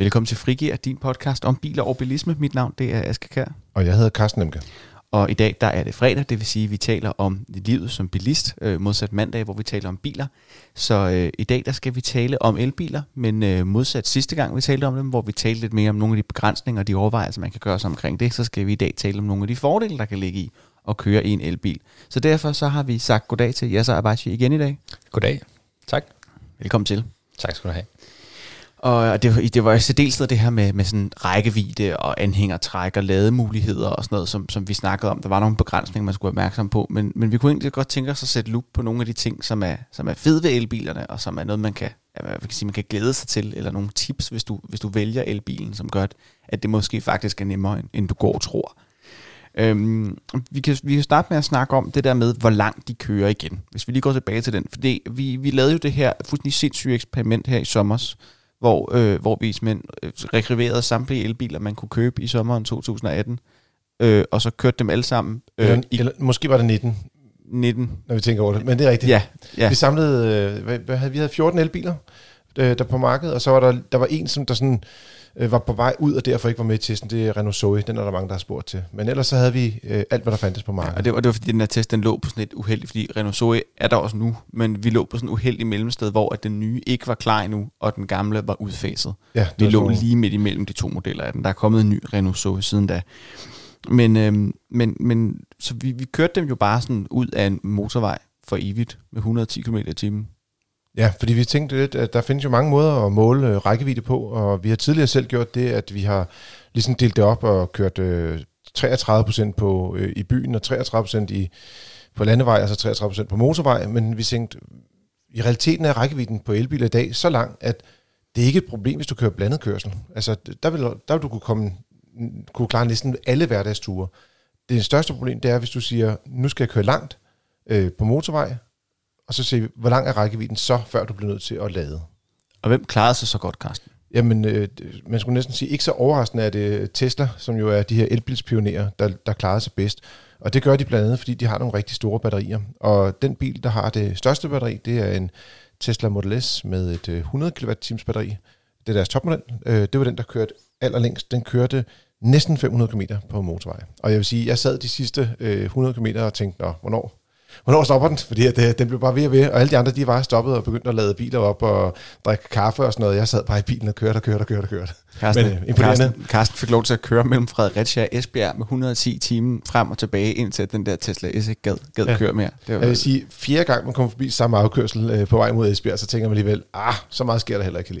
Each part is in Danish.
Velkommen til Frigir, din podcast om biler og bilisme. Mit navn det er Aske Kær. Og jeg hedder Carsten Emke. Og i dag der er det fredag, det vil sige, at vi taler om livet som bilist, øh, modsat mandag, hvor vi taler om biler. Så øh, i dag der skal vi tale om elbiler, men øh, modsat sidste gang vi talte om dem, hvor vi talte lidt mere om nogle af de begrænsninger og de overvejelser, man kan gøre sig omkring det, så skal vi i dag tale om nogle af de fordele, der kan ligge i at køre i en elbil. Så derfor så har vi sagt goddag til Yasser Abachi igen i dag. Goddag. Tak. Velkommen til. Tak skal du have. Og det, det var i særdeleshed det her med, med sådan rækkevidde og anhængertræk og lademuligheder og sådan noget, som, som vi snakkede om. Der var nogle begrænsninger, man skulle være opmærksom på, men, men vi kunne egentlig godt tænke os at sætte lup på nogle af de ting, som er, som er fede ved elbilerne, og som er noget, man kan, man kan, sige, man kan glæde sig til, eller nogle tips, hvis du, hvis du vælger elbilen, som gør, at det måske faktisk er nemmere, end du går og tror. Øhm, vi, kan, vi kan starte med at snakke om det der med, hvor langt de kører igen. Hvis vi lige går tilbage til den. Fordi vi, vi lavede jo det her fuldstændig sindssyge eksperiment her i sommer, hvor, øh, hvor vi simpelthen øh, rekriverede samtlige elbiler, man kunne købe i sommeren 2018, øh, og så kørte dem alle sammen. Øh, eller, i, eller, måske var det 19. 19. Når vi tænker over det, men det er rigtigt. Ja, ja. Vi samlede, øh, hvad, hvad havde, vi havde 14 elbiler øh, der på markedet, og så var der, der var en, som der sådan øh, var på vej ud, og derfor ikke var med i testen, det er Renault Zoe, den er der mange, der har spurgt til. Men ellers så havde vi øh, alt, hvad der fandtes på markedet. Ja, og, det var, det var fordi, den her test, den lå på sådan et uheldigt, fordi Renault Zoe er der også nu, men vi lå på sådan et uheldigt mellemsted, hvor at den nye ikke var klar endnu, og den gamle var udfaset. Ja, vi lå lige midt imellem de to modeller af den. Der er kommet en ny Renault Zoe siden da. Men, øhm, men, men så vi, vi kørte dem jo bare sådan ud af en motorvej for evigt med 110 km i timen. Ja, fordi vi tænkte lidt, at der findes jo mange måder at måle øh, rækkevidde på, og vi har tidligere selv gjort det, at vi har ligesom delt det op og kørt øh, 33% på, øh, i byen og 33% i, på landevej, altså 33% på motorvej, men vi tænkte, i realiteten er rækkevidden på elbiler i dag så lang, at det er ikke et problem, hvis du kører blandet kørsel. Altså, der vil, der vil du kunne, komme, kunne klare næsten alle hverdagsture. Det største problem, det er, hvis du siger, nu skal jeg køre langt øh, på motorvej, og så se, hvor lang er rækkevidden så, før du bliver nødt til at lade. Og hvem klarede sig så godt, Carsten? Jamen, øh, man skulle næsten sige, ikke så overraskende er det Tesla, som jo er de her elbilspionerer, der, der klarede sig bedst. Og det gør de blandt andet, fordi de har nogle rigtig store batterier. Og den bil, der har det største batteri, det er en Tesla Model S med et 100 kWh batteri. Det er deres topmodel. Øh, det var den, der kørte allerlængst. Den kørte næsten 500 km på motorvej. Og jeg vil sige, jeg sad de sidste 100 km og tænkte, Nå, hvornår hvornår stopper den? Fordi at, øh, den blev bare ved og ved, og alle de andre, de var stoppet og begyndte at lade biler op og drikke kaffe og sådan noget. Jeg sad bare i bilen og kørte og kørte og kørte og kørte. Karsten, Men, øh, Karsten, Karsten fik lov til at køre mellem Fredericia og Esbjerg med 110 timer frem og tilbage, indtil den der Tesla S ikke gad, gad ja. køre mere. Det var, jeg vil sige, fjerde gang man kommer forbi samme afkørsel øh, på vej mod Esbjerg, så tænker man alligevel, ah, så meget sker der heller ikke.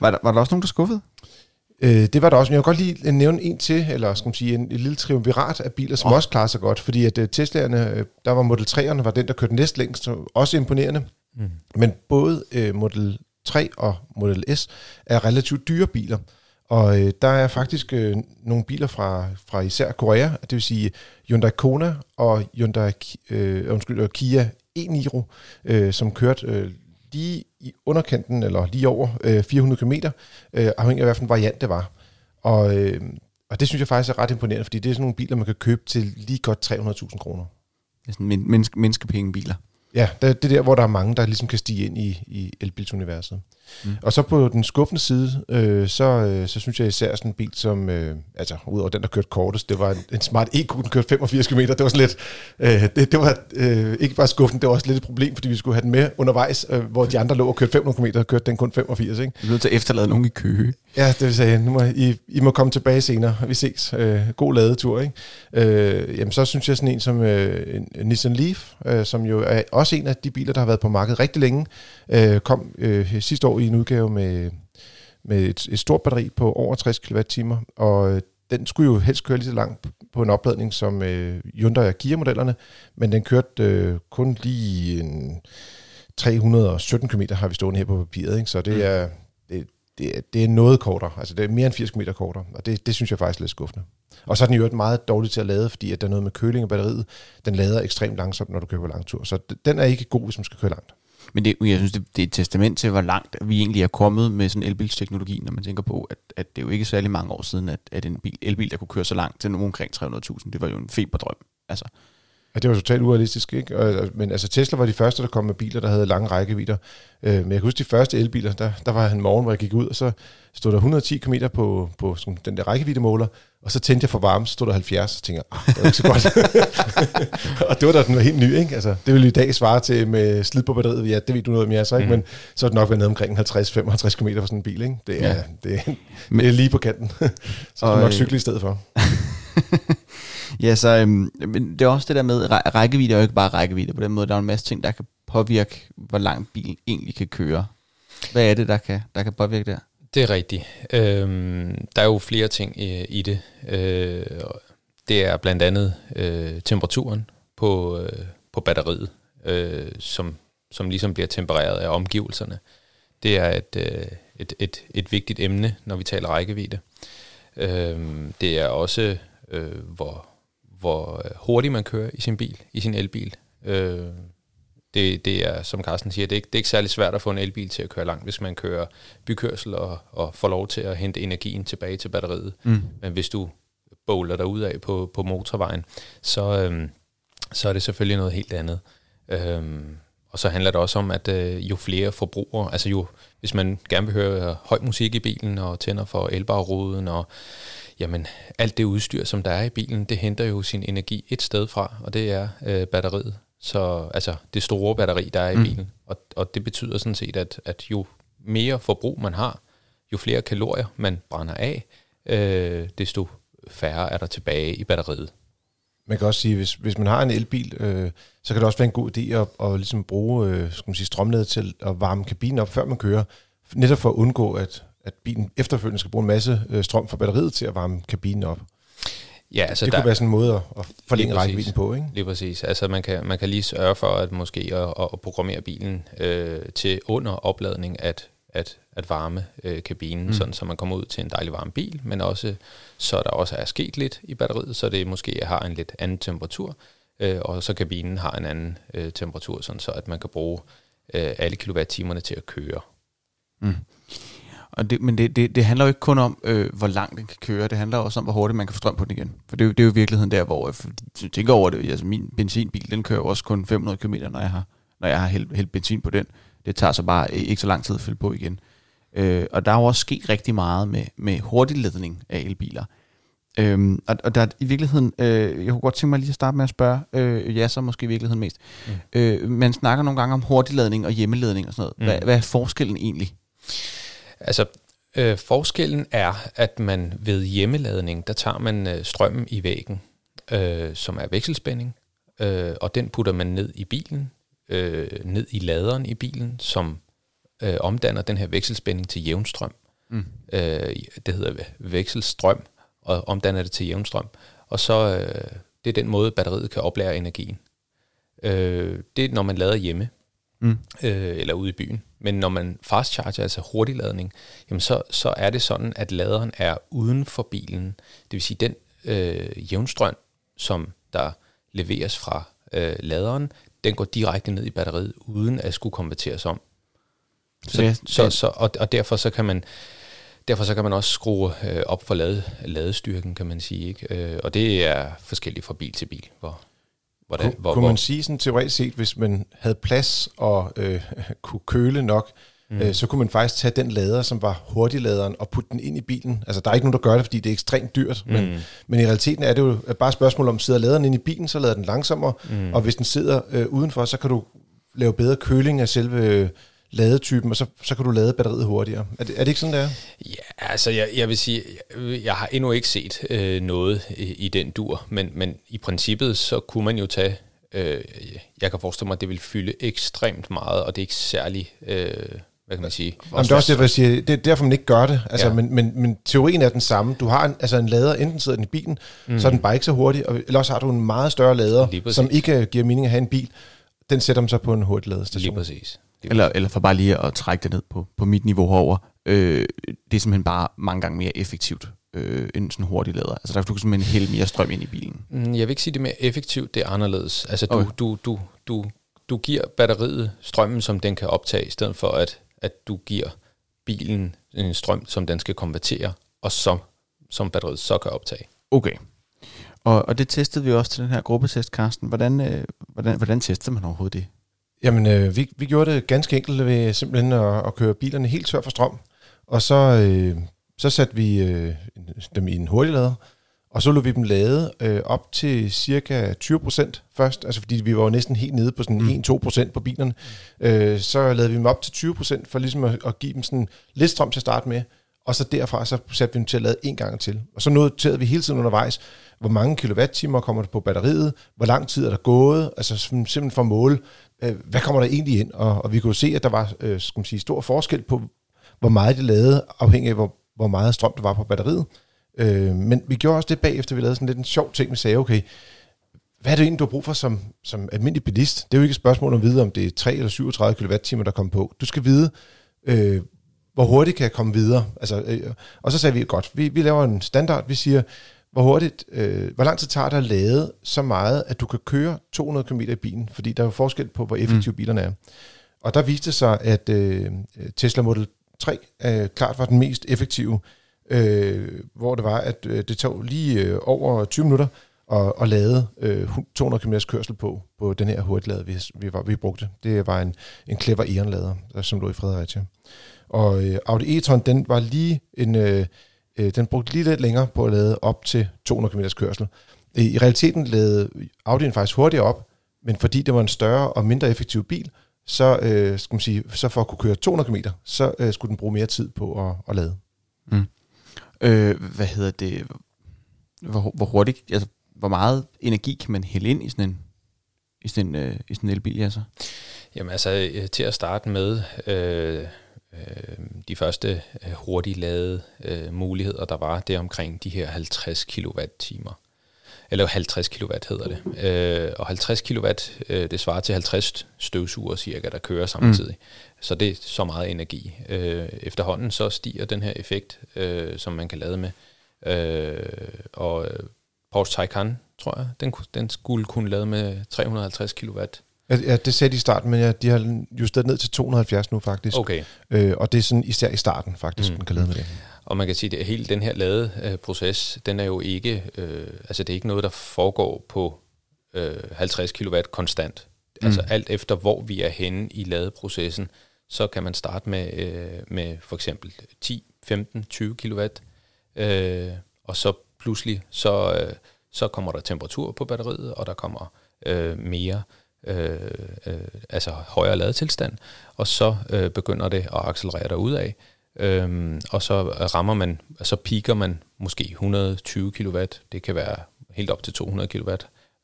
var, der, var der også nogen, der skuffede? Øh, det var der også, men jeg vil godt lige nævne en til, eller skal man sige, en, en lille triumvirat af biler, som oh. også klarer sig godt, fordi at uh, Teslaerne, uh, der var Model 3'erne, var den, der kørte næst længst, også imponerende. Mm. Men både uh, Model 3 og Model S er relativt dyre biler, og uh, der er faktisk uh, nogle biler fra, fra især Korea, det vil sige Hyundai Kona og Hyundai uh, undskyld, Kia e-Niro, uh, som kørte uh, lige i underkanten, eller lige over øh, 400 km, øh, afhængig af hvilken variant det var. Og, øh, og det synes jeg faktisk er ret imponerende, fordi det er sådan nogle biler, man kan købe til lige godt 300.000 kroner. Det er sådan men- menneske- menneskepengebiler. Ja, det, det er der, hvor der er mange, der ligesom kan stige ind i, i elbilsuniverset. Mm. Og så på den skuffende side, øh, så, øh, så synes jeg især sådan en bil som, øh, altså udover den, der kørte kortest, det var en, en smart EQ, den kørte 85 km, det var sådan lidt, øh, det, det var øh, ikke bare skuffende, det var også lidt et problem, fordi vi skulle have den med undervejs, øh, hvor de andre lå og kørte 500 km, og kørte den kun 85, ikke? Er nødt til at efterlade nogen i køge. Ja, det vil sige, nu må I, I må komme tilbage senere, vi ses. Øh, god ladetur, ikke? Øh, jamen så synes jeg sådan en som øh, Nissan Leaf, øh, som jo er også en af de biler, der har været på markedet rigtig længe, øh, kom øh, sidste år i en udgave med, med et, et stort batteri på over 60 kWh, og øh, den skulle jo helst køre lige så langt på en opladning som øh, Hyundai og Kia-modellerne, men den kørte øh, kun lige en 317 km har vi stående her på papiret, ikke? så det mm. er, det, det, er, det er noget kortere, altså det er mere end 80 km kortere, og det, det synes jeg faktisk er lidt skuffende. Og så er den jo meget dårlig til at lade, fordi at der er noget med køling af batteriet. Den lader ekstremt langsomt, når du kører på lang tur. Så den er ikke god, hvis man skal køre langt. Men det, jeg synes, det, det er et testament til, hvor langt vi egentlig er kommet med sådan elbilsteknologi, når man tænker på, at, at det er jo ikke særlig mange år siden, at, at en bil, elbil, der kunne køre så langt til nogen omkring 300.000, det var jo en feberdrøm. Altså, Ja, det var totalt urealistisk, ikke? Og, men altså Tesla var de første, der kom med biler, der havde lange rækkevidder. Øh, men jeg kan huske de første elbiler, der, der var en morgen, hvor jeg gik ud, og så stod der 110 km på, på sådan, den der rækkeviddemåler, og så tændte jeg for varme, så stod der 70, og tænkte ah, det var ikke så godt. og det var da den var helt ny, ikke? Altså, det ville i dag svare til med slid på batteriet, ja, det ved du noget mere, så ikke? Mm. Men så er det nok været nede omkring 50-55 km for sådan en bil, ikke? Det er, ja. det er, det er lige på kanten. så er du nok cykle i stedet for. ja, så øhm, men det er også det der med, at rækkevidde er jo ikke bare rækkevidde på den måde. Der er en masse ting, der kan påvirke, hvor langt bilen egentlig kan køre. Hvad er det, der kan, der kan påvirke der? Det er rigtigt. Øhm, der er jo flere ting i, i det. Øh, det er blandt andet øh, temperaturen på, øh, på batteriet, øh, som, som ligesom bliver tempereret af omgivelserne. Det er et, øh, et, et, et vigtigt emne, når vi taler rækkevidde. Øh, det er også, øh, hvor, hvor hurtigt man kører i sin bil, i sin elbil. Øh, det, det er, som Carsten siger, det er, ikke, det er ikke særlig svært at få en elbil til at køre langt, hvis man kører bykørsel og, og får lov til at hente energien tilbage til batteriet. Mm. Men hvis du bowler dig ud af på, på motorvejen, så, øhm, så er det selvfølgelig noget helt andet. Øhm, og så handler det også om, at øh, jo flere forbrugere, altså jo, hvis man gerne vil høre høj musik i bilen og tænder for elbarruden og jamen alt det udstyr, som der er i bilen, det henter jo sin energi et sted fra, og det er øh, batteriet. Så altså det store batteri, der er i mm. bilen. Og, og det betyder sådan set, at, at jo mere forbrug man har, jo flere kalorier man brænder af, øh, desto færre er der tilbage i batteriet. Man kan også sige, hvis, hvis man har en elbil, øh, så kan det også være en god idé at, at ligesom bruge øh, skal man sige, strømladet til at varme kabinen op, før man kører. Netop for at undgå, at, at bilen efterfølgende skal bruge en masse øh, strøm fra batteriet til at varme kabinen op. Ja, altså det der, kunne være sådan en måde at forlænge rækkevidden på, ikke? Lige præcis. Altså man kan, man kan lige sørge for at måske at, at programmere bilen øh, til under opladning at, at, at varme øh, kabinen, mm. sådan så man kommer ud til en dejlig varm bil, men også så der også er sket lidt i batteriet, så det måske har en lidt anden temperatur, øh, og så kabinen har en anden øh, temperatur, sådan så at man kan bruge øh, alle kilowatt-timerne til at køre. Mm. Og det, men det, det, det handler jo ikke kun om, øh, hvor langt den kan køre, det handler også om, hvor hurtigt man kan få strøm på den igen. For det er jo, det er jo virkeligheden der, hvor jeg tænker over det, altså min benzinbil, den kører også kun 500 km, når jeg har, når jeg har hældt, hældt benzin på den. Det tager så bare ikke så lang tid at fylde på igen. Øh, og der er jo også sket rigtig meget med, med hurtigledning af elbiler. Øhm, og, og der er i virkeligheden, øh, jeg kunne godt tænke mig lige at starte med at spørge, øh, ja, så måske i virkeligheden mest. Mm. Øh, man snakker nogle gange om hurtigladning og hjemmeladning og sådan noget. Mm. Hvad, hvad er forskellen egentlig? Altså, øh, forskellen er, at man ved hjemmeladning, der tager man øh, strømmen i væggen, øh, som er vekselspænding, øh, og den putter man ned i bilen, øh, ned i laderen i bilen, som øh, omdanner den her vekselspænding til jævnstrøm. Mm. Øh, det hedder vekselstrøm, og omdanner det til jævnstrøm. Og så øh, det er den måde, batteriet kan oplære energien. Øh, det er, når man lader hjemme, mm. øh, eller ude i byen. Men når man fast charger, altså hurtigladning, jamen så, så er det sådan, at laderen er uden for bilen. Det vil sige, den øh, jævnstrøm, som der leveres fra øh, laderen, den går direkte ned i batteriet, uden at skulle konverteres om. Så, ja, så, så, og, og derfor så kan man derfor så kan man også skrue øh, op for lade, ladestyrken, kan man sige. Ikke? Øh, og det er forskelligt fra bil til bil, hvor, Hvordan, Kun, hvor, kunne man sige sådan teoretisk set, hvis man havde plads og øh, kunne køle nok, mm. øh, så kunne man faktisk tage den lader, som var hurtigladeren, og putte den ind i bilen. Altså, der er ikke nogen, der gør det, fordi det er ekstremt dyrt, mm. men, men i realiteten er det jo bare et spørgsmål om, sidder laderen ind i bilen, så lader den langsommere, mm. og hvis den sidder øh, udenfor, så kan du lave bedre køling af selve ladetypen, og så, så kan du lade batteriet hurtigere. Er det, er det ikke sådan, det er? Ja, altså jeg, jeg vil sige, jeg, jeg har endnu ikke set øh, noget i, i den dur, men, men i princippet så kunne man jo tage, øh, jeg kan forestille mig, at det vil fylde ekstremt meget, og det er ikke særlig... Øh, hvad kan man sige? Jamen, det er også derfor, jeg siger, det er derfor, man ikke gør det. Altså, ja. men, men, men teorien er den samme. Du har en, altså en lader, enten sidder den i bilen, mm. så er den bare ikke så hurtig, og, eller også har du en meget større lader, som ikke giver mening at have en bil. Den sætter man så på en hurtig ladestation. Lige præcis. Eller, eller for bare lige at trække det ned på, på mit niveau herover. Øh, det er simpelthen bare mange gange mere effektivt øh, end sådan hurtig lader. Altså der kan du simpelthen hælde mere strøm ind i bilen. Mm, jeg vil ikke sige det mere effektivt, det er anderledes. Altså du, okay. du, du, du, du giver batteriet strømmen, som den kan optage, i stedet for at, at du giver bilen en strøm, som den skal konvertere, og som, som batteriet så kan optage. Okay. Og, og det testede vi også til den her gruppetest, Carsten. Hvordan, øh, hvordan, hvordan tester man overhovedet det? Jamen, øh, vi, vi gjorde det ganske enkelt ved simpelthen at, at køre bilerne helt tør for strøm. Og så, øh, så satte vi øh, dem i en hurtiglader, og så lå vi dem lade øh, op til cirka 20% først, altså fordi vi var jo næsten helt nede på sådan mm. 1-2% på bilerne. Øh, så lavede vi dem op til 20% for ligesom at, at give dem sådan lidt strøm til at starte med, og så derfra så satte vi dem til at lade en gang til. Og så noterede vi hele tiden undervejs, hvor mange kilowatt-timer kommer der på batteriet, hvor lang tid er der gået, altså simpelthen for at måle, øh, hvad kommer der egentlig ind? Og, og vi kunne se, at der var øh, skal man sige, stor forskel på, hvor meget det lavede, afhængig af, hvor, hvor meget strøm der var på batteriet. Øh, men vi gjorde også det bagefter, vi lavede sådan lidt en sjov ting, vi sagde, okay, hvad er det egentlig, du har brug for som, som almindelig bilist? Det er jo ikke et spørgsmål om at vide, om det er 3 eller 37 kWh, der kommer på. Du skal vide, øh, hvor hurtigt kan jeg komme videre. Altså, øh, og så sagde vi, godt, vi, vi laver en standard, vi siger, hvor hurtigt, øh, hvor lang tid tager det at lade så meget, at du kan køre 200 km i bilen, fordi der er jo forskel på, hvor effektive mm. bilerne er. Og der viste sig, at øh, Tesla Model 3 øh, klart var den mest effektive, øh, hvor det var, at øh, det tog lige øh, over 20 minutter at, at lade øh, 200 km kørsel på, på den her hurtiglade, vi, vi, var, vi brugte. Det var en, en clever Eon-lader, som lå i Fredericia. Og øh, Audi e-tron, den var lige en... Øh, øh, den brugte lige lidt længere på at lade op til 200 km kørsel. I, I realiteten lavede Audi'en faktisk hurtigere op, men fordi det var en større og mindre effektiv bil, så, øh, skal man sige, så for at kunne køre 200 km, så øh, skulle den bruge mere tid på at, at lade. Mm. Øh, hvad hedder det? Hvor, hvor hurtigt, altså, hvor meget energi kan man hælde ind i sådan en, i sådan en, øh, i sådan en elbil, altså? Jamen altså, øh, til at starte med, øh, øh, de første øh, hurtigt ladede øh, muligheder, der var, det omkring de her 50 kWh eller 50 kW hedder det. Øh, og 50 kW, øh, det svarer til 50 støvsuger cirka, der kører samtidig. Mm. Så det er så meget energi. Øh, efterhånden så stiger den her effekt, øh, som man kan lade med. Øh, og Porsche Taycan, tror jeg, den, den skulle kunne lade med 350 kW. Ja, det sagde de i starten, men ja, de har justeret ned til 270 nu faktisk. Okay. Øh, og det er sådan især i starten faktisk, mm. den kan lade med det. Og man kan sige, at hele den her ladeproces, den er jo ikke, øh, altså det er ikke noget, der foregår på øh, 50 kW konstant. Mm. Altså alt efter, hvor vi er henne i ladeprocessen, så kan man starte med, øh, med for eksempel 10, 15, 20 kW, øh, og så pludselig, så, øh, så kommer der temperatur på batteriet, og der kommer øh, mere øh, øh, altså højere ladetilstand, og så øh, begynder det at accelerere ud af. Øhm, og så rammer man, så piker man måske 120 kW, det kan være helt op til 200 kW,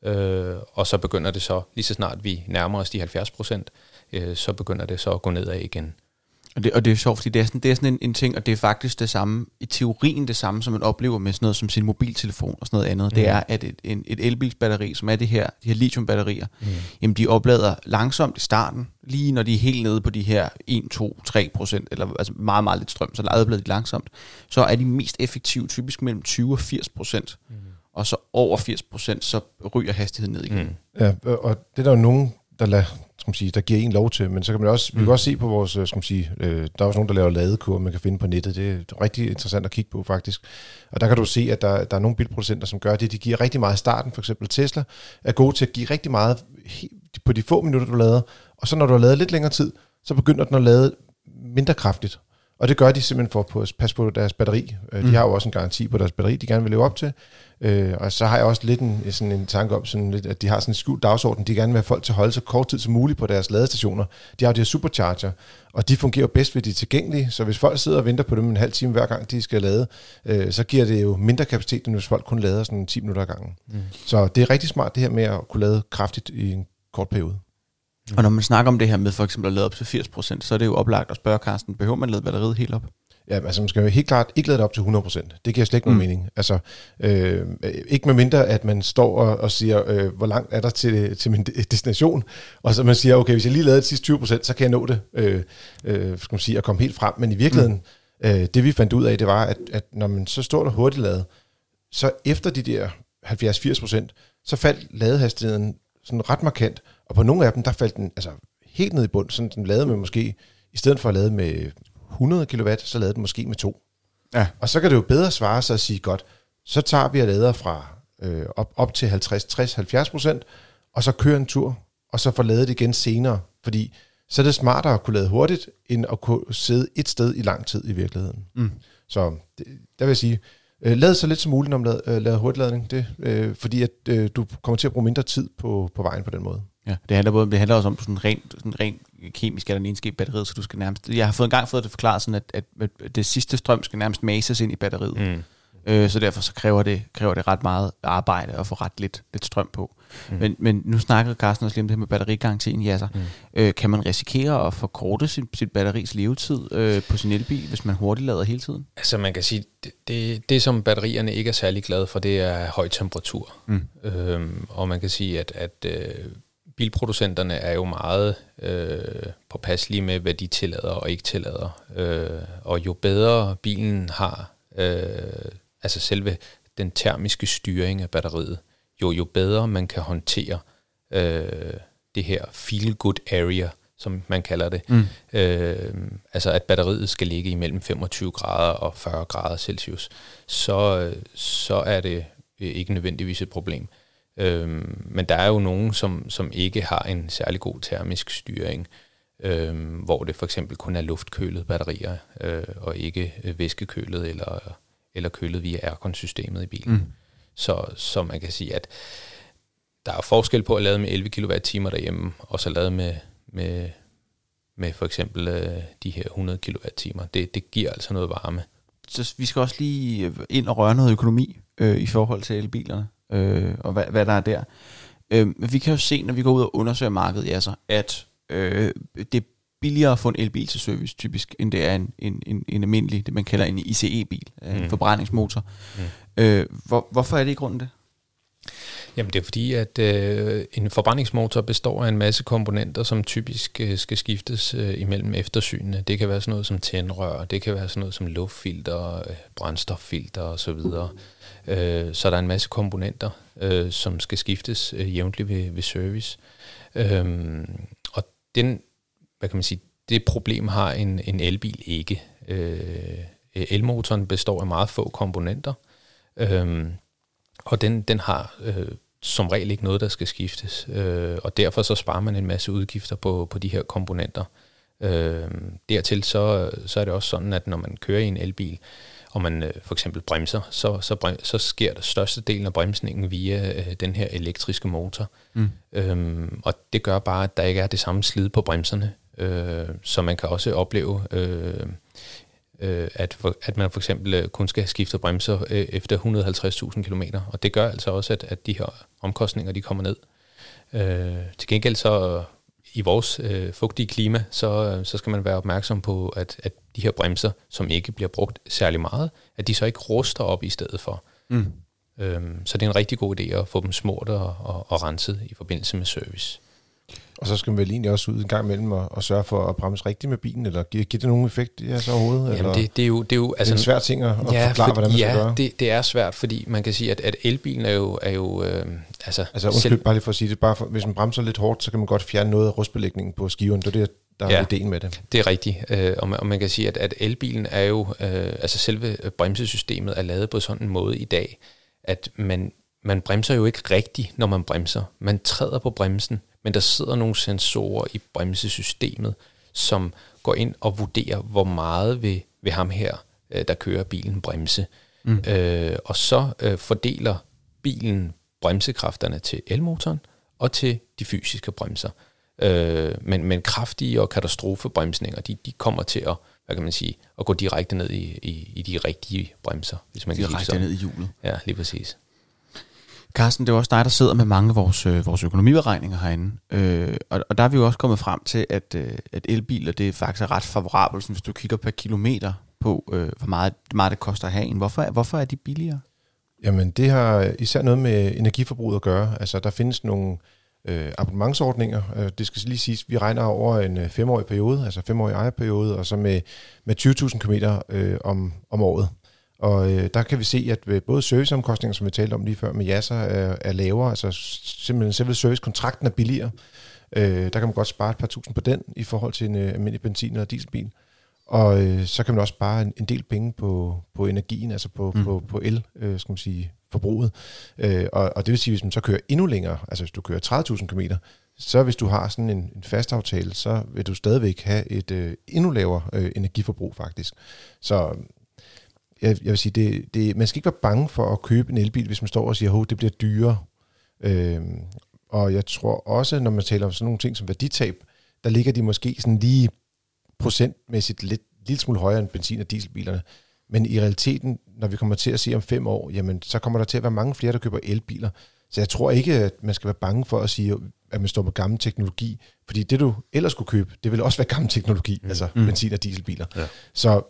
øh, og så begynder det så, lige så snart vi nærmer os de 70 procent, øh, så begynder det så at gå nedad igen. Og det, og det er sjovt, fordi det er sådan, det er sådan en, en ting, og det er faktisk det samme, i teorien det samme, som man oplever med sådan noget som sin mobiltelefon og sådan noget andet. Mm. Det er, at et, en, et elbilsbatteri, som er det her, de her lithiumbatterier, mm. jamen de oplader langsomt i starten, lige når de er helt nede på de her 1, 2, 3 procent, eller altså meget, meget lidt strøm, så oplader de langsomt, så er de mest effektive typisk mellem 20 og 80 procent. Mm. Og så over 80 procent, så ryger hastigheden ned igen. Mm. Ja, og det er der jo nogen, der lader skal man sige, der giver en lov til, men så kan man også, mm. vi kan også se på vores, øh, skal man sige, øh, der er også nogen, der laver ladekurve, man kan finde på nettet, det er rigtig interessant at kigge på faktisk. Og der kan du se, at der, der er nogle bilproducenter, som gør det, de giver rigtig meget i starten, for eksempel Tesla, er gode til at give rigtig meget på de få minutter, du lader, og så når du har lavet lidt længere tid, så begynder den at lade mindre kraftigt. Og det gør de simpelthen for at passe på deres batteri. Øh, de mm. har jo også en garanti på deres batteri, de gerne vil leve op til. Øh, og så har jeg også lidt en, sådan en tanke om, sådan lidt, at de har sådan en skjult dagsorden. De gerne vil have folk til at holde så kort tid som muligt på deres ladestationer. De har jo de her supercharger, og de fungerer bedst ved de tilgængelige. Så hvis folk sidder og venter på dem en halv time hver gang, de skal lade, øh, så giver det jo mindre kapacitet, end hvis folk kun lader sådan 10 minutter ad gangen. Mm. Så det er rigtig smart det her med at kunne lade kraftigt i en kort periode. Og når man snakker om det her med for eksempel at lade op til 80%, så er det jo oplagt at spørge Carsten, behøver man lade batteriet helt op? Ja, altså man skal jo helt klart ikke lade det op til 100%. Det giver slet ikke nogen mm. mening. Altså, øh, ikke med mindre, at man står og, og siger, øh, hvor langt er der til, til min destination, og så man siger, okay, hvis jeg lige lader de sidste 20%, så kan jeg nå det, øh, øh, skal man sige, at komme helt frem. Men i virkeligheden, mm. øh, det vi fandt ud af, det var, at, at når man så står der hurtigt ladet, så efter de der 70-80%, så faldt ladehastigheden sådan ret markant, og på nogle af dem, der faldt den altså helt ned i bund, sådan den lavede med måske, i stedet for at lade med 100 kW, så lavede den måske med to. Ja. Og så kan det jo bedre svare sig at sige, godt, så tager vi og lader fra øh, op, op til 50, 60, 70 procent, og så køre en tur, og så få lavet det igen senere. Fordi så er det smartere at kunne lade hurtigt, end at kunne sidde et sted i lang tid i virkeligheden. Mm. Så det, der vil jeg sige, øh, lad så lidt som muligt, når man lader, øh, lader hurtigladning, det, øh, fordi at øh, du kommer til at bruge mindre tid på, på vejen på den måde. Ja, det handler, både, det handler også om sådan rent, sådan rent kemisk, at der egenskab i batteriet, så du skal nærmest... Jeg har fået en gang fået det forklaret sådan, at, at, at det sidste strøm skal nærmest mases ind i batteriet. Mm. Øh, så derfor så kræver det, kræver det ret meget arbejde at få ret lidt, lidt strøm på. Mm. Men, men nu snakkede Carsten også lige om det her med batterigarantien, ja, så, mm. øh, kan man risikere at forkorte sit, sit batteris levetid øh, på sin elbil, hvis man hurtigt lader hele tiden? Altså man kan sige, det, det, det som batterierne ikke er særlig glade for, det er høj temperatur. Mm. Øhm, og man kan sige, at, at øh, bilproducenterne er jo meget øh, påpasselige med, hvad de tillader og ikke tillader. Øh, og jo bedre bilen har, øh, altså selve den termiske styring af batteriet, jo, jo bedre man kan håndtere øh, det her feel-good area, som man kalder det. Mm. Øh, altså at batteriet skal ligge imellem 25 grader og 40 grader Celsius, så, så er det ikke nødvendigvis et problem. Øhm, men der er jo nogen, som, som ikke har en særlig god termisk styring, øhm, hvor det for eksempel kun er luftkølet batterier, øh, og ikke øh, væskekølet eller, eller kølet via aircon-systemet i bilen. Mm. Så, så man kan sige, at der er forskel på at lade med 11 kWh derhjemme, og så lade med, med, med for eksempel øh, de her 100 kWh. Det, det giver altså noget varme. Så vi skal også lige ind og røre noget økonomi øh, i forhold til elbilerne øh, og hvad, hvad der er der. Øh, men vi kan jo se, når vi går ud og undersøger markedet, altså, at øh, det er billigere at få en elbil til service, typisk, end det er en, en, en, en almindelig, det man kalder en ICE-bil, en mm. forbrændingsmotor. Mm. Øh, hvor, hvorfor er det i grunden det? Jamen det er fordi, at øh, en forbrændingsmotor består af en masse komponenter, som typisk øh, skal skiftes øh, imellem eftersynene. Det kan være sådan noget som tændrør, det kan være sådan noget som luftfilter, øh, brændstoffilter osv. Øh, så der er en masse komponenter, øh, som skal skiftes øh, jævnligt ved, ved service. Øh, og den, hvad kan man sige, det problem har en, en elbil ikke. Øh, elmotoren består af meget få komponenter, øh, og den, den har øh, som regel ikke noget, der skal skiftes, øh, og derfor så sparer man en masse udgifter på, på de her komponenter. Øh, dertil så, så er det også sådan, at når man kører i en elbil, og man øh, for eksempel bremser, så, så, brem, så sker der størstedelen af bremsningen via øh, den her elektriske motor. Mm. Øhm, og det gør bare, at der ikke er det samme slid på bremserne. Øh, så man kan også opleve, øh, øh, at, for, at man for eksempel øh, kun skal skifte bremser øh, efter 150.000 km. Og det gør altså også, at, at de her omkostninger de kommer ned. Øh, til gengæld så i vores øh, fugtige klima, så, så skal man være opmærksom på, at, at de her bremser, som ikke bliver brugt særlig meget, at de så ikke ruster op i stedet for. Mm. Øhm, så det er en rigtig god idé at få dem smurt og, og, og renset i forbindelse med service. Og så skal man vel egentlig også ud en gang imellem og, og sørge for at bremse rigtigt med bilen, eller giver, giver det nogen effekt ja, så overhovedet? Jamen eller? Det, det, er jo, det er jo altså, det er en svær ting at, at ja, forklare, for, hvordan man ja, skal gøre. det, det er svært, fordi man kan sige, at, at elbilen er jo... Er jo øh, altså, altså undskyld, selv, bare lige for at sige det, bare for, hvis man bremser lidt hårdt, så kan man godt fjerne noget af rustbelægningen på skiven. Det er det, der er ja, ideen med det. det er rigtigt. Øh, og, man, og man kan sige, at, at elbilen er jo... Øh, altså selve bremsesystemet er lavet på sådan en måde i dag, at man, man bremser jo ikke rigtigt, når man bremser. Man træder på bremsen, men der sidder nogle sensorer i bremsesystemet, som går ind og vurderer, hvor meget vil, vil ham her, øh, der kører bilen, bremse. Mm. Øh, og så øh, fordeler bilen bremsekræfterne til elmotoren og til de fysiske bremser. Øh, men, men kraftige og katastrofebremsninger, de, de kommer til at, hvad kan man sige, at gå direkte ned i, i, i de rigtige bremser, hvis man direkte kan sige ned i hjulet. Ja, lige præcis. Carsten, det er også dig, der sidder med mange af vores, øh, vores økonomiberegninger herinde. Øh, og, og der er vi jo også kommet frem til, at, øh, at elbiler det er faktisk er ret favorabelt, hvis du kigger per kilometer på, øh, hvor meget, meget det koster at have en. Hvorfor, hvorfor er de billigere? Jamen, det har især noget med energiforbruget at gøre. Altså, der findes nogle øh, øh, abonnementsordninger. Øh, det skal lige siges, vi regner over en øh, femårig periode, altså femårig ejerperiode, og så med, med 20.000 km øh, om, om året. Og øh, der kan vi se, at øh, både serviceomkostninger, som vi talte om lige før med Jasser, er, er lavere. Altså simpelthen selve servicekontrakten er billigere. Øh, der kan man godt spare et par tusind på den i forhold til en øh, almindelig benzin- eller dieselbil og øh, så kan man også spare en, en del penge på, på energien, altså på, mm. på, på el, øh, skal man sige, forbruget. Øh, og, og det vil sige, hvis man så kører endnu længere, altså hvis du kører 30.000 km, så hvis du har sådan en, en fast aftale, så vil du stadigvæk have et øh, endnu lavere øh, energiforbrug faktisk. Så jeg, jeg vil sige, det, det, man skal ikke være bange for at købe en elbil, hvis man står og siger, at det bliver dyrere. Øh, og jeg tror også, når man taler om sådan nogle ting som værditab, der ligger de måske sådan lige procentmæssigt lidt lille smule højere end benzin- og dieselbilerne. Men i realiteten, når vi kommer til at se om fem år, jamen, så kommer der til at være mange flere, der køber elbiler. Så jeg tror ikke, at man skal være bange for at sige, at man står på gammel teknologi. Fordi det, du ellers skulle købe, det vil også være gammel teknologi, mm. altså mm. benzin- og dieselbiler. Ja. Så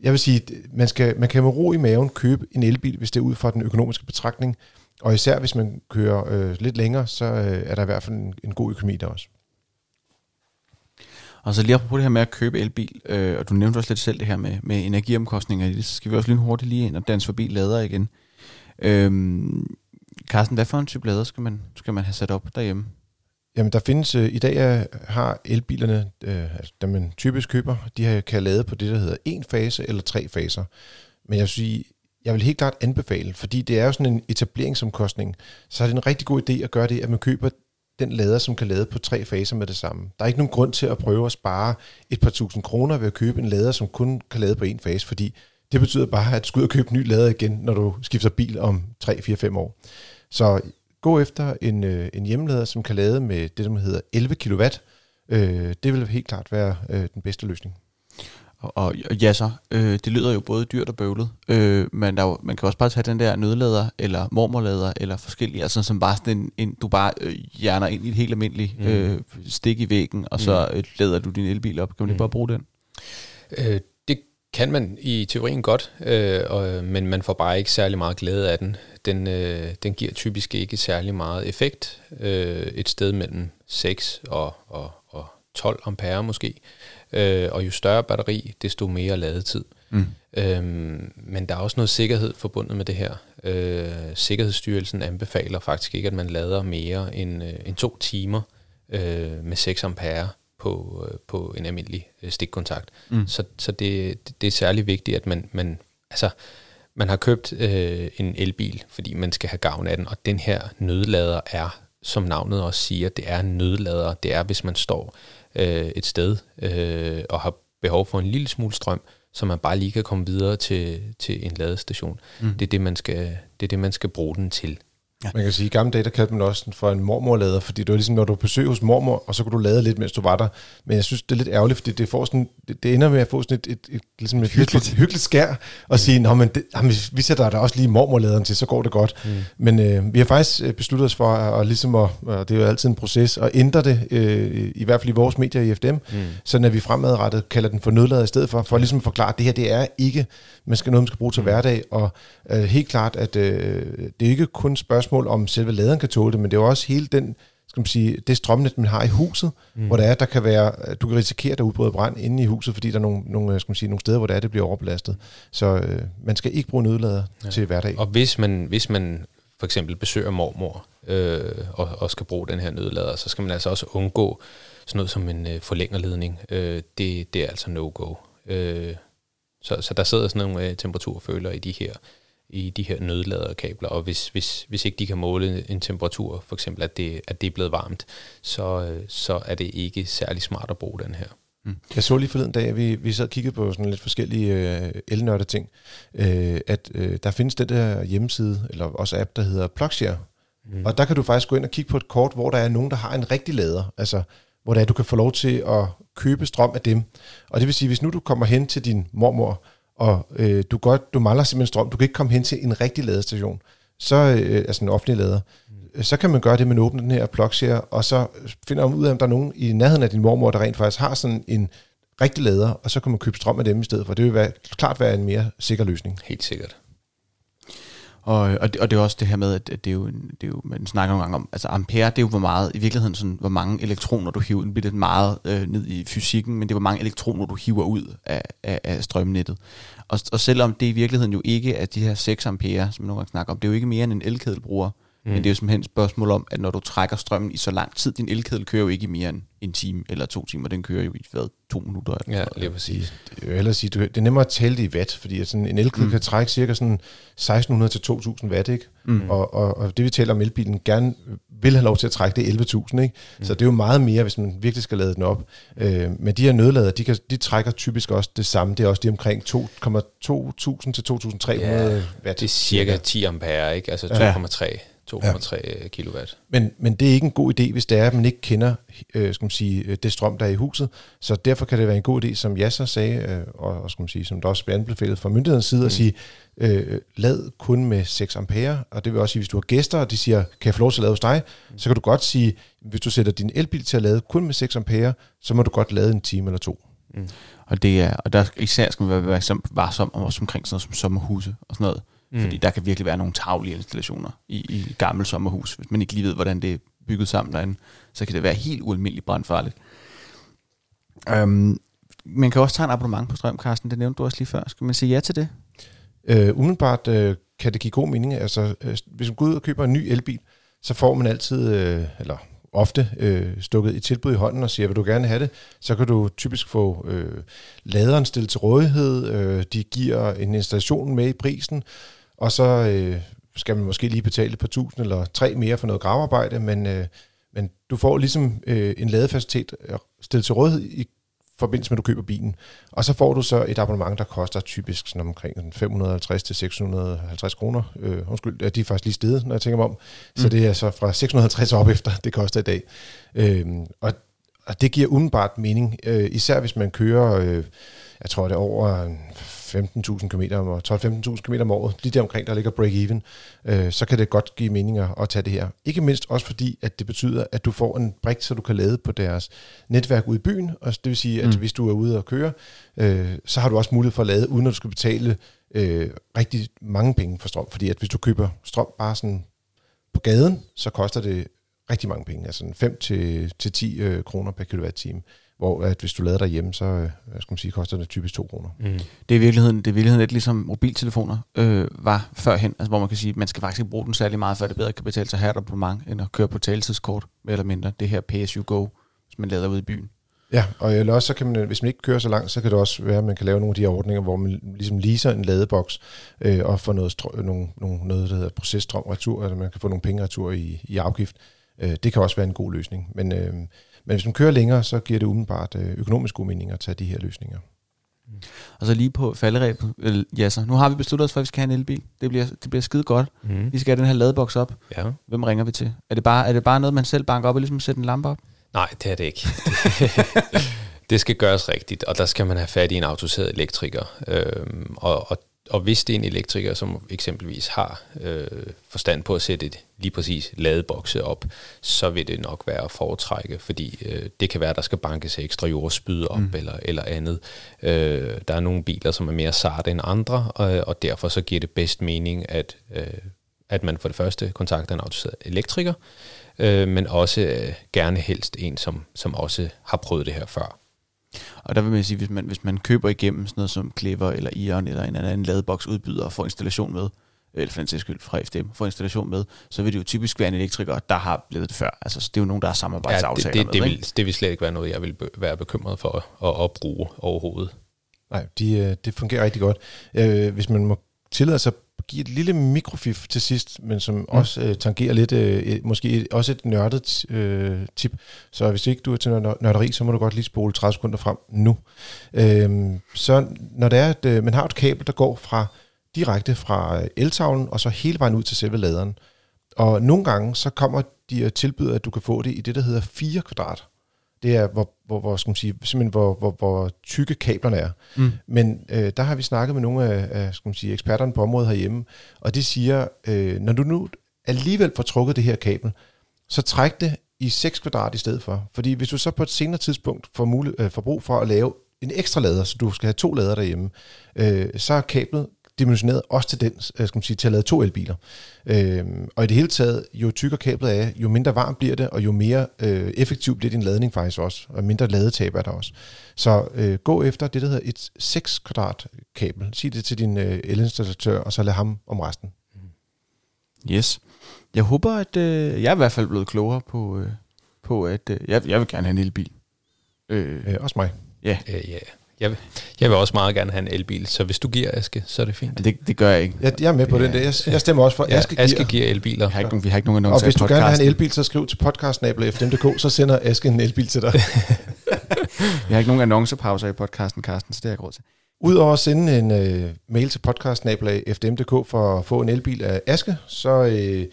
jeg vil sige, man, skal, man kan med ro i maven købe en elbil, hvis det er ud fra den økonomiske betragtning. Og især hvis man kører øh, lidt længere, så øh, er der i hvert fald en, en god økonomi der også. Og så lige på det her med at købe elbil, øh, og du nævnte også lidt selv det her med, med energiomkostninger, så skal vi også lige hurtigt lige ind og danse forbi lader igen. Øhm, Carsten, hvad for en type lader skal man, skal man have sat op derhjemme? Jamen, der findes, øh, i dag er, har elbilerne, øh, altså, dem man typisk køber, de har, kan lade på det, der hedder en fase eller tre faser. Men jeg vil sige, jeg vil helt klart anbefale, fordi det er jo sådan en etableringsomkostning, så er det en rigtig god idé at gøre det, at man køber den lader, som kan lade på tre faser med det samme. Der er ikke nogen grund til at prøve at spare et par tusind kroner ved at købe en lader, som kun kan lade på en fase, fordi det betyder bare, at du skal ud og købe en ny lader igen, når du skifter bil om 3, 4, 5 år. Så gå efter en, øh, en hjemmelader, som kan lade med det, der hedder 11 kW. Øh, det vil helt klart være øh, den bedste løsning. Og, og, ja så, øh, det lyder jo både dyrt og bøvlet, øh, men der, man kan også bare tage den der nødlader, eller mormorlader, eller forskellige, altså som bare sådan en, en du bare øh, hjerner ind i et helt almindeligt mm. øh, stik i væggen, og så øh, lader du din elbil op. Kan man mm. ikke bare bruge den? Øh, det kan man i teorien godt, øh, og, men man får bare ikke særlig meget glæde af den. Den, øh, den giver typisk ikke særlig meget effekt, øh, et sted mellem 6 og, og, og 12 ampere måske. Øh, og jo større batteri, desto mere ladetid. Mm. Øhm, men der er også noget sikkerhed forbundet med det her. Øh, Sikkerhedsstyrelsen anbefaler faktisk ikke, at man lader mere end, øh, end to timer øh, med 6 ampere på, øh, på en almindelig øh, stikkontakt. Mm. Så, så det, det er særlig vigtigt, at man, man, altså, man har købt øh, en elbil, fordi man skal have gavn af den, og den her nødlader er, som navnet også siger, det er en nødlader. Det er, hvis man står øh, et sted øh, og har behov for en lille smule strøm, så man bare lige kan komme videre til, til en ladestation. Mm. Det, er det, man skal, det er det, man skal bruge den til. Ja. Man kan sige, at i gamle dage, der kaldte man også for en mormorlader, fordi det var ligesom, når du besøg hos mormor, og så kunne du lade lidt, mens du var der. Men jeg synes, det er lidt ærgerligt, fordi det, får sådan, det, det ender med at få sådan et, et, et, ligesom et hyggeligt, et hyggeligt skær, og sige, Nå, men det, jamen, vi sætter der også lige mormorladeren til, så går det godt. Mm. Men øh, vi har faktisk øh, besluttet os for, at, at ligesom at, og det er jo altid en proces, at ændre det, øh, i hvert fald i vores medier i FDM, mm. så når vi fremadrettet kalder den for nødlader i stedet for, for at ligesom at forklare, at det her, det er ikke man skal noget, man skal bruge til mm. hverdag, og øh, helt klart, at øh, det er ikke kun et spørgsmål om selve laderen kan tåle det, men det er også hele den, skal man sige, det strømnet, man har i huset, mm. hvor der er, der kan være, du kan risikere, at der udbryder brand inde i huset, fordi der er nogle, nogle, skal man sige, nogle steder, hvor der er, det bliver overbelastet. Så øh, man skal ikke bruge nødlader ja. til hverdag. Og hvis man, hvis man for eksempel besøger mormor øh, og, og skal bruge den her nødlader, så skal man altså også undgå sådan noget som en øh, forlængerledning. Øh, det, det er altså no-go. Øh, så, så der sidder sådan nogle øh, temperaturfølere i de her i de her nødladerkabler, og hvis, hvis, hvis ikke de kan måle en temperatur, for eksempel at det, at det er blevet varmt, så, så er det ikke særlig smart at bruge den her. Mm. Jeg så lige forleden dag, at vi, vi sad og kiggede på sådan lidt forskellige øh, elnørde ting, øh, at øh, der findes den der hjemmeside, eller også app, der hedder Plugshare. Mm. Og der kan du faktisk gå ind og kigge på et kort, hvor der er nogen, der har en rigtig lader. Altså hvor det er, du kan få lov til at købe strøm af dem. Og det vil sige, hvis nu du kommer hen til din mormor, og øh, du, godt, du mangler simpelthen strøm, du kan ikke komme hen til en rigtig ladestation, så, øh, altså en offentlig lader, mm. så kan man gøre det, man åbner den her plugshare, og så finder man ud af, om der er nogen i nærheden af din mormor, der rent faktisk har sådan en rigtig lader, og så kan man købe strøm af dem i stedet for. Det vil være, klart være en mere sikker løsning. Helt sikkert. Og, og, det, og det er også det her med, at det er jo, det er jo man snakker nogle gange om, altså ampere, det er jo hvor meget, i virkeligheden sådan, hvor mange elektroner du hiver, det bliver lidt meget øh, ned i fysikken, men det er hvor mange elektroner du hiver ud af, af, af strømnettet. Og, og selvom det i virkeligheden jo ikke er de her 6 ampere, som man nogle gange snakker om, det er jo ikke mere end en elkedel bruger Mm. Men det er jo simpelthen et spørgsmål om, at når du trækker strømmen i så lang tid, din elkedel kører jo ikke i mere end en time eller to timer, den kører jo i hvad, to minutter. Eller Ja, lige præcis. Jeg vil hellere sige, du- det er nemmere at tælle det i watt, fordi sådan en elkedel mm. kan trække cirka sådan 1600 til 2000 watt, ikke? Mm. Og, og, og, det vi taler om elbilen gerne vil have lov til at trække, det er 11.000, ikke? Mm. Så det er jo meget mere, hvis man virkelig skal lade den op. Øh, men de her nødlader, de, kan, de trækker typisk også det samme. Det er også de omkring 2,2.000 til 2.300 Ja, watt. Det er cirka 10 ampere, ikke? Altså 2,3 2,3 kilowatt. Men, men det er ikke en god idé, hvis det er, at man ikke kender øh, skal man sige, øh, det strøm, der er i huset. Så derfor kan det være en god idé, som Yasser sagde, øh, og, og skal man sige, som der også bliver anbefalet fra myndighedens side, mm. at sige, øh, lad kun med 6 ampere. Og det vil også sige, hvis du har gæster, og de siger, kan jeg få lov til at lade hos dig? Mm. Så kan du godt sige, hvis du sætter din elbil til at lade kun med 6 ampere, så må du godt lade en time eller to. Og, det er, og der især skal man være varsom, varsom om, også omkring sådan noget som sommerhuse og sådan noget. Mm. Fordi der kan virkelig være nogle taglige installationer i, i gammel sommerhus. Hvis man ikke lige ved, hvordan det er bygget sammen derinde, så kan det være helt ualmindeligt brandfarligt. Um, man kan også tage en abonnement på strøm, Carsten. Det nævnte du også lige før. Skal man sige ja til det? Øh, umiddelbart øh, kan det give god mening. Altså, øh, hvis man går ud og køber en ny elbil, så får man altid, øh, eller ofte, øh, stukket et tilbud i hånden og siger, vil du gerne have det, så kan du typisk få øh, laderen stillet til rådighed. Øh, de giver en installation med i prisen, og så øh, skal man måske lige betale et par tusind eller tre mere for noget gravearbejde, men, øh, men du får ligesom øh, en ladefacilitet øh, stillet til rådighed i forbindelse med, at du køber bilen. Og så får du så et abonnement, der koster typisk sådan omkring sådan 550 til 650 kroner. Øh, undskyld, ja, de er faktisk lige steget, når jeg tænker mig om. Så det er så fra 650 op efter, det koster i dag. Øh, og, og det giver umiddelbart mening, øh, især hvis man kører, øh, jeg tror det er over 15.000 km om 12-15.000 km om året, lige der omkring, der ligger break-even, øh, så kan det godt give mening at, tage det her. Ikke mindst også fordi, at det betyder, at du får en brik, så du kan lade på deres netværk ude i byen, og det vil sige, at mm. hvis du er ude og køre, øh, så har du også mulighed for at lade, uden at du skal betale øh, rigtig mange penge for strøm, fordi at hvis du køber strøm bare sådan på gaden, så koster det rigtig mange penge, altså 5 til, til 10 øh, kroner per kilowatt-time. Hvor at hvis du lader derhjemme, så øh, hvad skal man sige, koster det typisk 2 kroner. Mm. Det er i virkeligheden, det er i virkeligheden lidt ligesom mobiltelefoner øh, var førhen, altså hvor man kan sige, at man skal faktisk ikke bruge den særlig meget, før det bedre kan betale sig her på mange, end at køre på taletidskort, mere eller mindre. Det her you go, hvis man lader ud i byen. Ja, og eller også, så kan man, hvis man ikke kører så langt, så kan det også være, at man kan lave nogle af de her ordninger, hvor man ligesom leaser en ladeboks øh, og får noget, strø, nogle, nogle, noget, der hedder processtrøm retur, altså man kan få nogle penge retur i, i afgift. Øh, det kan også være en god løsning. Men, øh, men hvis man kører længere, så giver det umiddelbart øh, økonomisk god mening at tage de her løsninger. Og så lige på falderæbet, øh, ja så, nu har vi besluttet os for, at vi skal have en elbil. Det bliver, det bliver skide godt. Mm. Vi skal have den her ladeboks op. Ja. Hvem ringer vi til? Er det bare, er det bare noget, man selv banker op og ligesom sætter en lampe op? Nej, det er det ikke. det skal gøres rigtigt, og der skal man have fat i en autoriseret elektriker. Øhm, og, og, og hvis det er en elektriker, som eksempelvis har øh, forstand på at sætte et lige præcis ladebokse op, så vil det nok være at foretrække, fordi øh, det kan være, at der skal bankes ekstra jordspyd op mm. eller, eller andet. Øh, der er nogle biler, som er mere sarte end andre, og, og derfor så giver det bedst mening, at, øh, at man for det første kontakter en autoriseret elektriker, øh, men også øh, gerne helst en, som, som også har prøvet det her før. Og der vil man sige, hvis man, hvis man køber igennem sådan noget som Clever eller Ion eller en anden ladeboks udbyder og får installation med, eller for den sags skyld fra FDM, får installation med, så vil det jo typisk være en elektriker, der har blevet det før. Altså, så det er jo nogen, der har Ja, samarbejdsaftaler det, det, det, med. vil, det vil slet ikke være noget, jeg vil være bekymret for at, at bruge overhovedet. Nej, de, øh, det fungerer rigtig godt. Øh, hvis man må tillade sig give et lille mikrofif til sidst, men som mm. også øh, tangerer lidt, øh, måske et, også et nørdet øh, tip. Så hvis ikke du er til nør- nørderi, så må du godt lige spole 30 sekunder frem nu. Øh, så når det er, at øh, man har et kabel, der går fra direkte fra øh, eltavlen, og så hele vejen ud til selve laderen. Og nogle gange, så kommer de og tilbyder, at du kan få det i det, der hedder 4 kvadrat. Det er, hvor, hvor, hvor, skal man sige, simpelthen hvor, hvor, hvor tykke kablerne er. Mm. Men øh, der har vi snakket med nogle af, af skal man sige, eksperterne på området herhjemme, og de siger, øh, når du nu alligevel får trukket det her kabel, så træk det i 6 kvadrat i stedet for. Fordi hvis du så på et senere tidspunkt får, mulighed, øh, får brug for at lave en ekstra lader, så du skal have to lader derhjemme, øh, så er kablet dimensioneret også til den, øh, skal man sige, til at lade to elbiler. Øh, og i det hele taget, jo tykkere kablet er, jo mindre varmt bliver det, og jo mere øh, effektiv bliver din ladning faktisk også, og mindre ladetab er der også. Så øh, gå efter det, der hedder et 6 kvadrat kabel. Sig det til din øh, elinstallatør, og så lad ham om resten. Yes. jeg håber, at øh, jeg er i hvert fald blevet klogere på, øh, på at øh, jeg, jeg vil gerne have en elbil. Øh, øh, også mig. Ja. Øh, ja. Jeg vil, jeg vil også meget gerne have en elbil, så hvis du giver Aske, så er det fint. Det, det gør jeg ikke. Jeg, jeg er med på Ja. den der. Jeg, jeg stemmer også for Ja, Aske, Aske giver. elbiler. Vi har ikke, nogen- vi har ikke nogen annoncer Og hvis du gerne vil have en podcasten. elbil, så skriv til podcastnabel.fdm.dk, så sender Aske en elbil til dig. Vi har ikke nogen annoncepauser i podcasten, Carsten, så det har jeg råd til. Udover at sende en øh, mail til podcastnabel.fdm.dk for at få en elbil af Aske, så øh,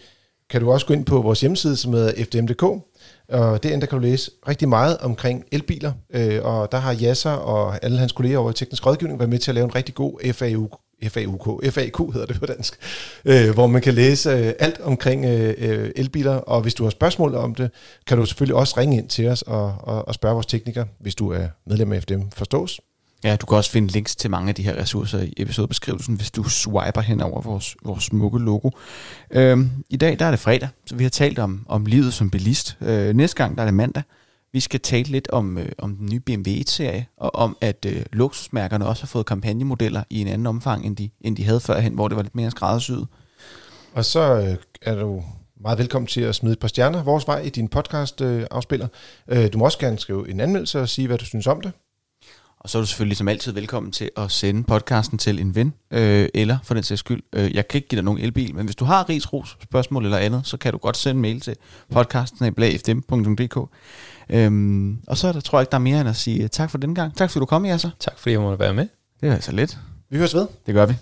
kan du også gå ind på vores hjemmeside, som hedder fdm.dk, og derinde der kan du læse rigtig meget omkring elbiler, øh, og der har Jasser og alle hans kolleger over i Teknisk Rådgivning været med til at lave en rigtig god FAU, FAUK, FAQ hedder det på dansk, øh, hvor man kan læse øh, alt omkring øh, øh, elbiler, og hvis du har spørgsmål om det, kan du selvfølgelig også ringe ind til os og, og, og spørge vores teknikere, hvis du er medlem af FDM Forstås. Ja, du kan også finde links til mange af de her ressourcer i episodebeskrivelsen, hvis du swiper hen over vores, vores smukke logo. Øhm, I dag der er det fredag, så vi har talt om, om livet som bilist. Øh, næste gang der er det mandag. Vi skal tale lidt om, øh, om den nye BMW 1-serie, og om at øh, luksusmærkerne også har fået kampagnemodeller i en anden omfang, end de, end de havde førhen, hvor det var lidt mere skræddersyet. Og så øh, er du meget velkommen til at smide et par stjerner vores vej i din podcast øh, afspiller. Øh, du må også gerne skrive en anmeldelse og sige, hvad du synes om det. Og så er du selvfølgelig som altid velkommen til at sende podcasten til en ven, øh, eller for den sags skyld, øh, jeg kan ikke give dig nogen elbil, men hvis du har ris, ros, spørgsmål eller andet, så kan du godt sende en mail til podcasten.fdm.dk. Øhm, og så er der, tror jeg ikke, der er mere end at sige tak for den gang. Tak fordi du kom, Jasser. Tak fordi jeg måtte være med. Det er altså lidt. Vi høres ved. Det gør vi.